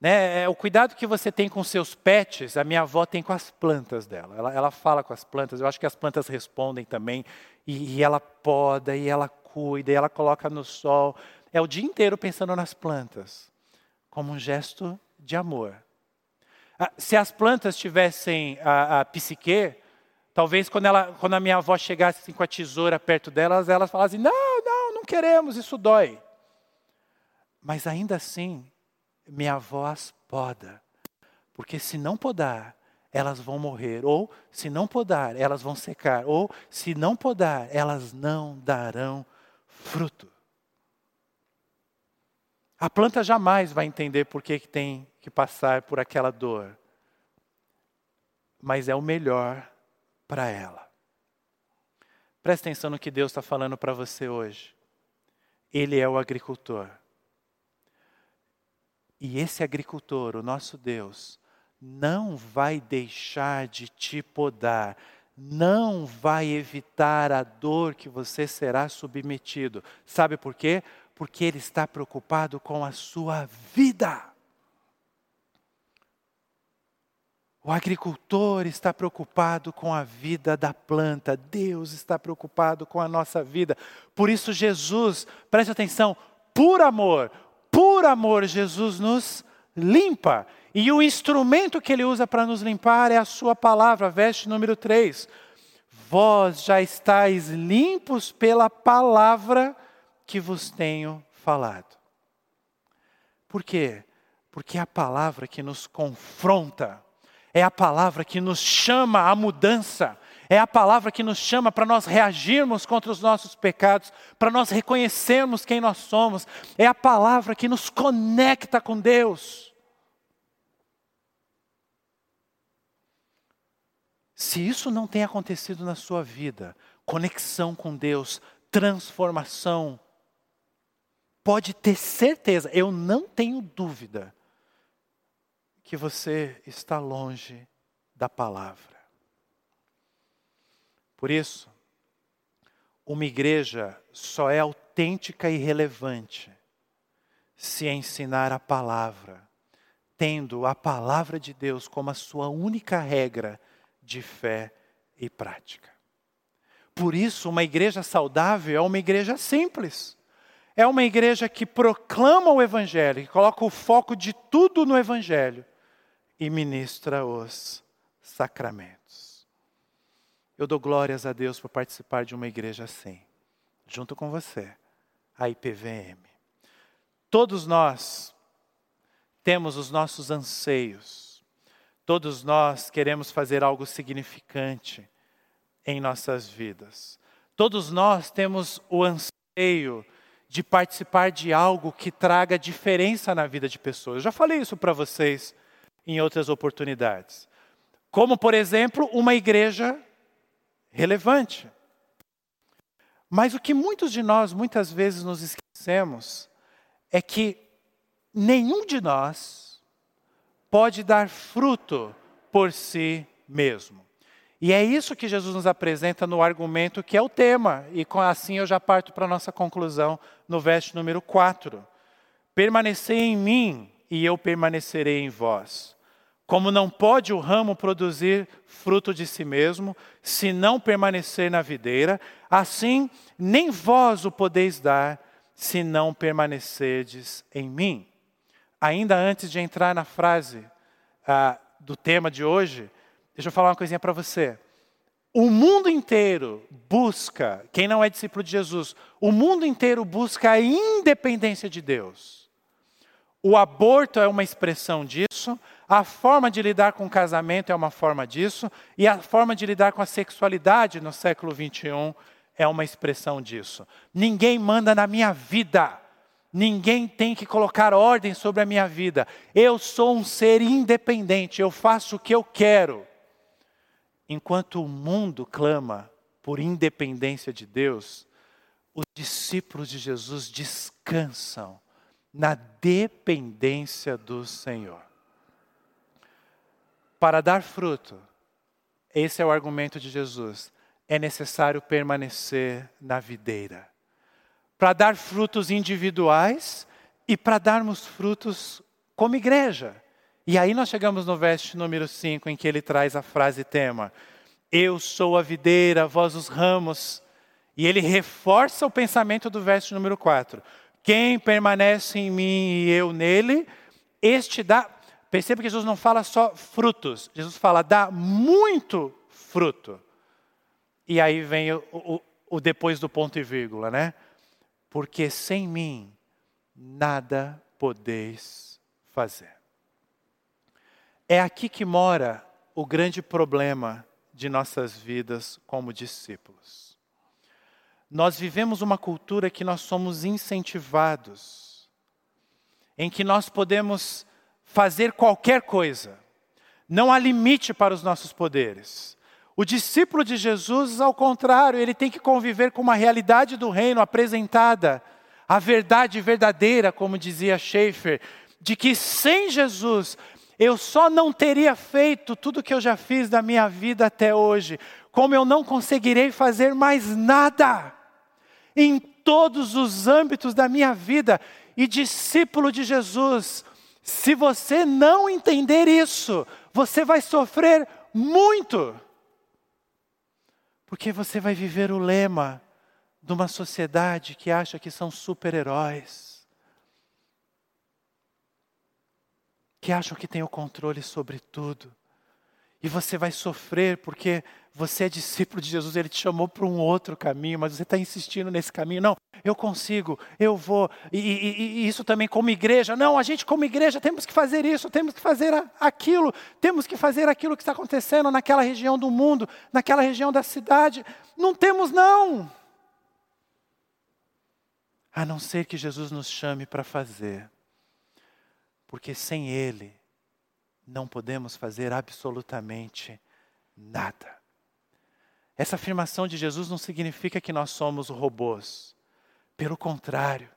[SPEAKER 1] Né, é o cuidado que você tem com seus pets, a minha avó tem com as plantas dela. Ela, ela fala com as plantas, eu acho que as plantas respondem também, e, e ela poda, e ela cuida, e ela coloca no sol. É o dia inteiro pensando nas plantas, como um gesto de amor. Ah, se as plantas tivessem a, a psique, talvez quando, ela, quando a minha avó chegasse assim, com a tesoura perto delas, elas falassem: não, não, não queremos, isso dói. Mas ainda assim, minha avó as poda, porque se não podar, elas vão morrer, ou se não podar, elas vão secar, ou se não podar, elas não darão fruto. A planta jamais vai entender por que, tem que passar por aquela dor, mas é o melhor para ela. Presta atenção no que Deus está falando para você hoje. Ele é o agricultor. E esse agricultor, o nosso Deus, não vai deixar de te podar, não vai evitar a dor que você será submetido. Sabe por quê? Porque Ele está preocupado com a sua vida. O agricultor está preocupado com a vida da planta, Deus está preocupado com a nossa vida. Por isso, Jesus, preste atenção, por amor, por amor, Jesus nos limpa. E o instrumento que ele usa para nos limpar é a Sua palavra, verso número 3. Vós já estáis limpos pela palavra que vos tenho falado. Por quê? Porque é a palavra que nos confronta, é a palavra que nos chama à mudança, é a palavra que nos chama para nós reagirmos contra os nossos pecados, para nós reconhecermos quem nós somos, é a palavra que nos conecta com Deus. Se isso não tem acontecido na sua vida, conexão com Deus, transformação, pode ter certeza, eu não tenho dúvida, que você está longe da palavra. Por isso, uma igreja só é autêntica e relevante se ensinar a palavra, tendo a palavra de Deus como a sua única regra de fé e prática. Por isso, uma igreja saudável é uma igreja simples. É uma igreja que proclama o Evangelho, que coloca o foco de tudo no Evangelho e ministra os sacramentos. Eu dou glórias a Deus por participar de uma igreja assim, junto com você, a IPVM. Todos nós temos os nossos anseios, todos nós queremos fazer algo significante em nossas vidas. Todos nós temos o anseio de participar de algo que traga diferença na vida de pessoas. Eu já falei isso para vocês em outras oportunidades. Como, por exemplo, uma igreja relevante. Mas o que muitos de nós muitas vezes nos esquecemos é que nenhum de nós pode dar fruto por si mesmo. E é isso que Jesus nos apresenta no argumento que é o tema, e assim eu já parto para a nossa conclusão no verso número 4. Permanecei em mim e eu permanecerei em vós. Como não pode o ramo produzir fruto de si mesmo, se não permanecer na videira, assim nem vós o podeis dar, se não permanecerdes em mim. Ainda antes de entrar na frase ah, do tema de hoje, deixa eu falar uma coisinha para você. O mundo inteiro busca, quem não é discípulo de Jesus, o mundo inteiro busca a independência de Deus. O aborto é uma expressão disso, a forma de lidar com o casamento é uma forma disso, e a forma de lidar com a sexualidade no século 21 é uma expressão disso. Ninguém manda na minha vida. Ninguém tem que colocar ordem sobre a minha vida. Eu sou um ser independente, eu faço o que eu quero. Enquanto o mundo clama por independência de Deus, os discípulos de Jesus descansam na dependência do Senhor. Para dar fruto, esse é o argumento de Jesus é necessário permanecer na videira. Para dar frutos individuais e para darmos frutos como igreja. E aí nós chegamos no verso número 5, em que ele traz a frase tema: Eu sou a videira, vós os ramos. E ele reforça o pensamento do verso número 4. Quem permanece em mim e eu nele, este dá. Perceba que Jesus não fala só frutos, Jesus fala dá muito fruto. E aí vem o, o, o depois do ponto e vírgula, né? Porque sem mim nada podeis fazer. É aqui que mora o grande problema de nossas vidas como discípulos. Nós vivemos uma cultura que nós somos incentivados, em que nós podemos fazer qualquer coisa, não há limite para os nossos poderes. O discípulo de Jesus, ao contrário, ele tem que conviver com uma realidade do reino apresentada, a verdade verdadeira, como dizia Schaeffer, de que sem Jesus eu só não teria feito tudo que eu já fiz da minha vida até hoje, como eu não conseguirei fazer mais nada em todos os âmbitos da minha vida. E discípulo de Jesus, se você não entender isso, você vai sofrer muito. Porque você vai viver o lema de uma sociedade que acha que são super-heróis, que acham que tem o controle sobre tudo. E você vai sofrer porque você é discípulo de Jesus, ele te chamou para um outro caminho, mas você está insistindo nesse caminho. Não, eu consigo, eu vou. E, e, e, isso também como igreja. Não, a gente como igreja temos que fazer isso, temos que fazer aquilo, temos que fazer aquilo que está acontecendo naquela região do mundo, naquela região da cidade. Não temos, não. A não ser que Jesus nos chame para fazer. Porque sem Ele, não podemos fazer absolutamente nada. essa afirmação de Jesus não significa que nós somos robôs. Pelo contrário,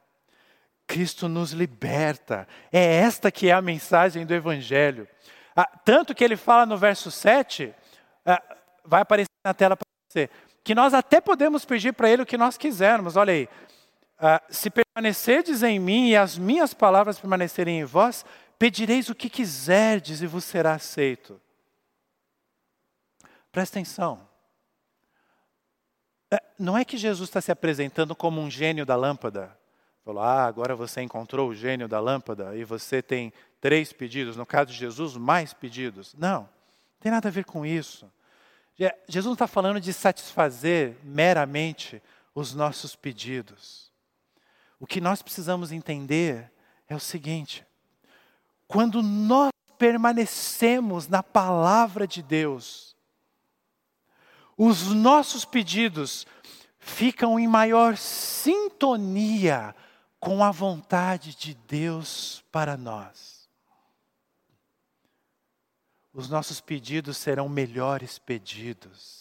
[SPEAKER 1] Cristo nos liberta. É esta que é a mensagem do Evangelho. Ah, tanto que ele fala no verso 7, ah, vai aparecer na tela para você, que nós até podemos pedir para ele o que nós quisermos. Olha aí. Ah, se permanecerdes em mim e as minhas palavras permanecerem em vós, pedireis o que quiserdes e vos será aceito. Presta atenção. É, não é que Jesus está se apresentando como um gênio da lâmpada. Falou, ah, agora você encontrou o gênio da lâmpada e você tem três pedidos. No caso de Jesus, mais pedidos. Não, não tem nada a ver com isso. Jesus não está falando de satisfazer meramente os nossos pedidos. O que nós precisamos entender é o seguinte: quando nós permanecemos na palavra de Deus, os nossos pedidos ficam em maior sintonia com a vontade de Deus para nós. Os nossos pedidos serão melhores pedidos.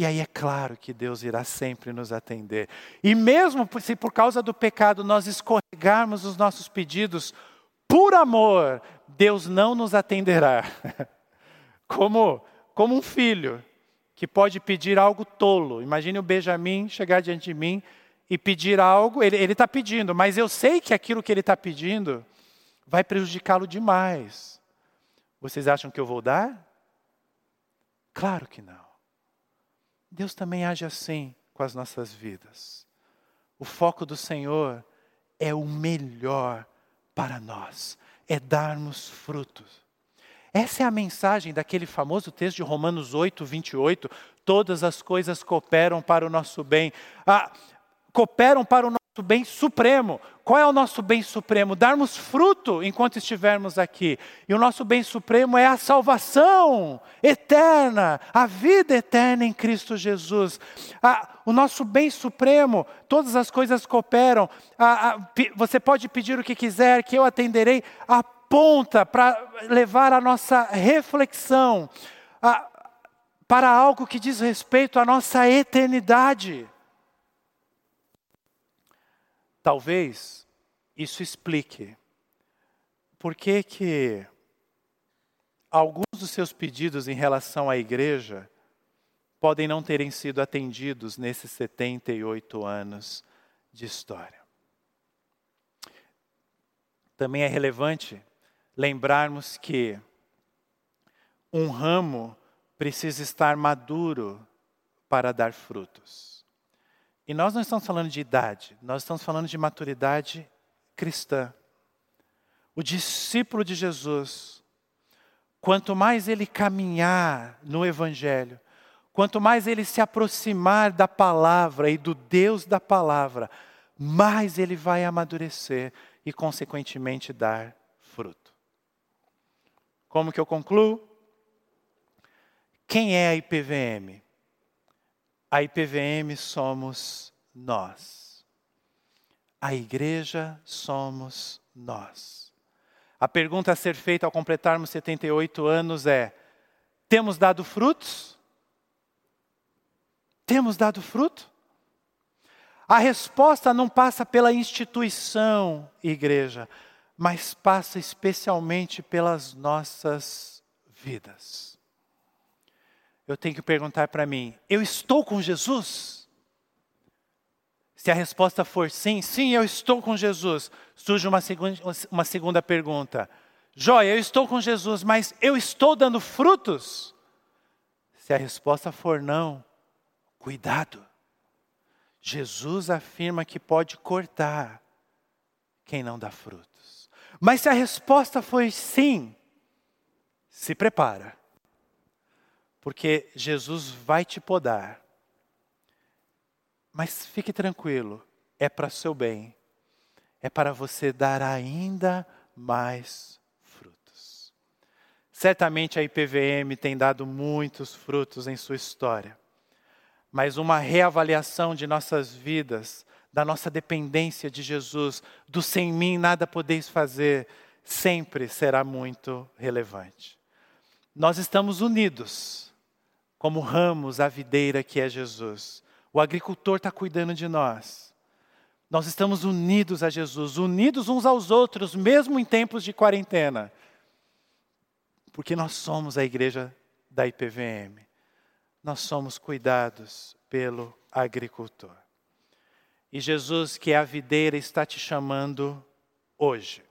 [SPEAKER 1] E aí é claro que Deus irá sempre nos atender. E mesmo se por causa do pecado nós escorregarmos os nossos pedidos, por amor, Deus não nos atenderá. [laughs] Como, como um filho que pode pedir algo tolo. Imagine o Benjamin chegar diante de mim e pedir algo, ele está pedindo, mas eu sei que aquilo que ele está pedindo vai prejudicá-lo demais. Vocês acham que eu vou dar? Claro que não. Deus também age assim com as nossas vidas. O foco do Senhor é o melhor para nós, é darmos frutos. Essa é a mensagem daquele famoso texto de Romanos 8, 28. Todas as coisas cooperam para o nosso bem. Ah, cooperam para o nosso bem supremo. Qual é o nosso bem supremo? Darmos fruto enquanto estivermos aqui. E o nosso bem supremo é a salvação eterna, a vida eterna em Cristo Jesus. O nosso bem supremo, todas as coisas cooperam. Você pode pedir o que quiser, que eu atenderei. Aponta para levar a nossa reflexão para algo que diz respeito à nossa eternidade. Talvez isso explique por que que alguns dos seus pedidos em relação à igreja podem não terem sido atendidos nesses 78 anos de história. Também é relevante lembrarmos que um ramo precisa estar maduro para dar frutos. E nós não estamos falando de idade, nós estamos falando de maturidade cristã. O discípulo de Jesus, quanto mais ele caminhar no Evangelho, quanto mais ele se aproximar da palavra e do Deus da palavra, mais ele vai amadurecer e, consequentemente, dar fruto. Como que eu concluo? Quem é a IPVM? A IPVM somos nós. A igreja somos nós. A pergunta a ser feita ao completarmos 78 anos é: temos dado frutos? Temos dado fruto? A resposta não passa pela instituição igreja, mas passa especialmente pelas nossas vidas. Eu tenho que perguntar para mim: eu estou com Jesus? Se a resposta for sim, sim, eu estou com Jesus, surge uma segunda, uma segunda pergunta. Joia, eu estou com Jesus, mas eu estou dando frutos? Se a resposta for não, cuidado. Jesus afirma que pode cortar quem não dá fruto. Mas se a resposta foi sim, se prepara. Porque Jesus vai te podar. Mas fique tranquilo, é para seu bem. É para você dar ainda mais frutos. Certamente a IPVM tem dado muitos frutos em sua história. Mas uma reavaliação de nossas vidas da nossa dependência de Jesus, do sem mim nada podeis fazer, sempre será muito relevante. Nós estamos unidos como ramos à videira que é Jesus. O agricultor está cuidando de nós. Nós estamos unidos a Jesus, unidos uns aos outros, mesmo em tempos de quarentena. Porque nós somos a igreja da IPVM. Nós somos cuidados pelo agricultor. E Jesus, que é a videira, está te chamando hoje.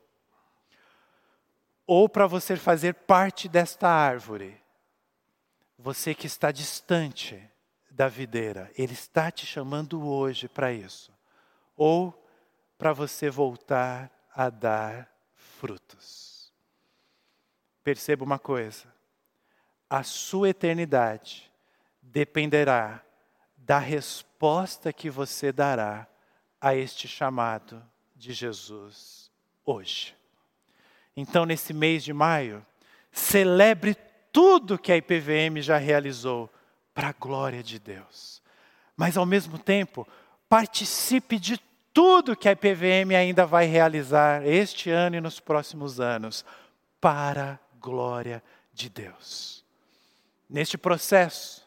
[SPEAKER 1] Ou para você fazer parte desta árvore, você que está distante da videira, Ele está te chamando hoje para isso. Ou para você voltar a dar frutos. Perceba uma coisa: a sua eternidade dependerá da resposta que você dará a este chamado de Jesus hoje. Então, nesse mês de maio, celebre tudo que a IPVM já realizou para a glória de Deus. Mas, ao mesmo tempo, participe de tudo que a IPVM ainda vai realizar este ano e nos próximos anos, para a glória de Deus. Neste processo,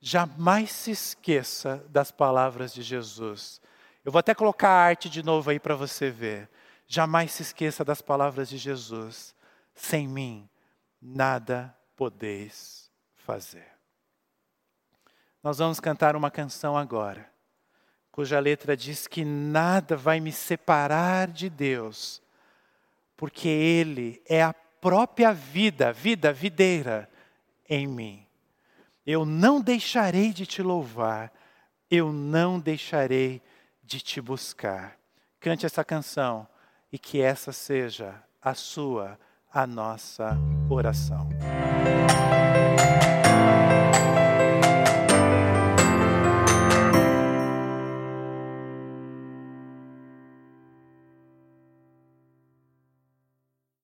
[SPEAKER 1] jamais se esqueça das palavras de Jesus. Eu vou até colocar a arte de novo aí para você ver. Jamais se esqueça das palavras de Jesus. Sem mim, nada podeis fazer. Nós vamos cantar uma canção agora, cuja letra diz que nada vai me separar de Deus, porque Ele é a própria vida, vida videira em mim. Eu não deixarei de te louvar, eu não deixarei de te buscar. Cante essa canção e que essa seja a sua, a nossa oração.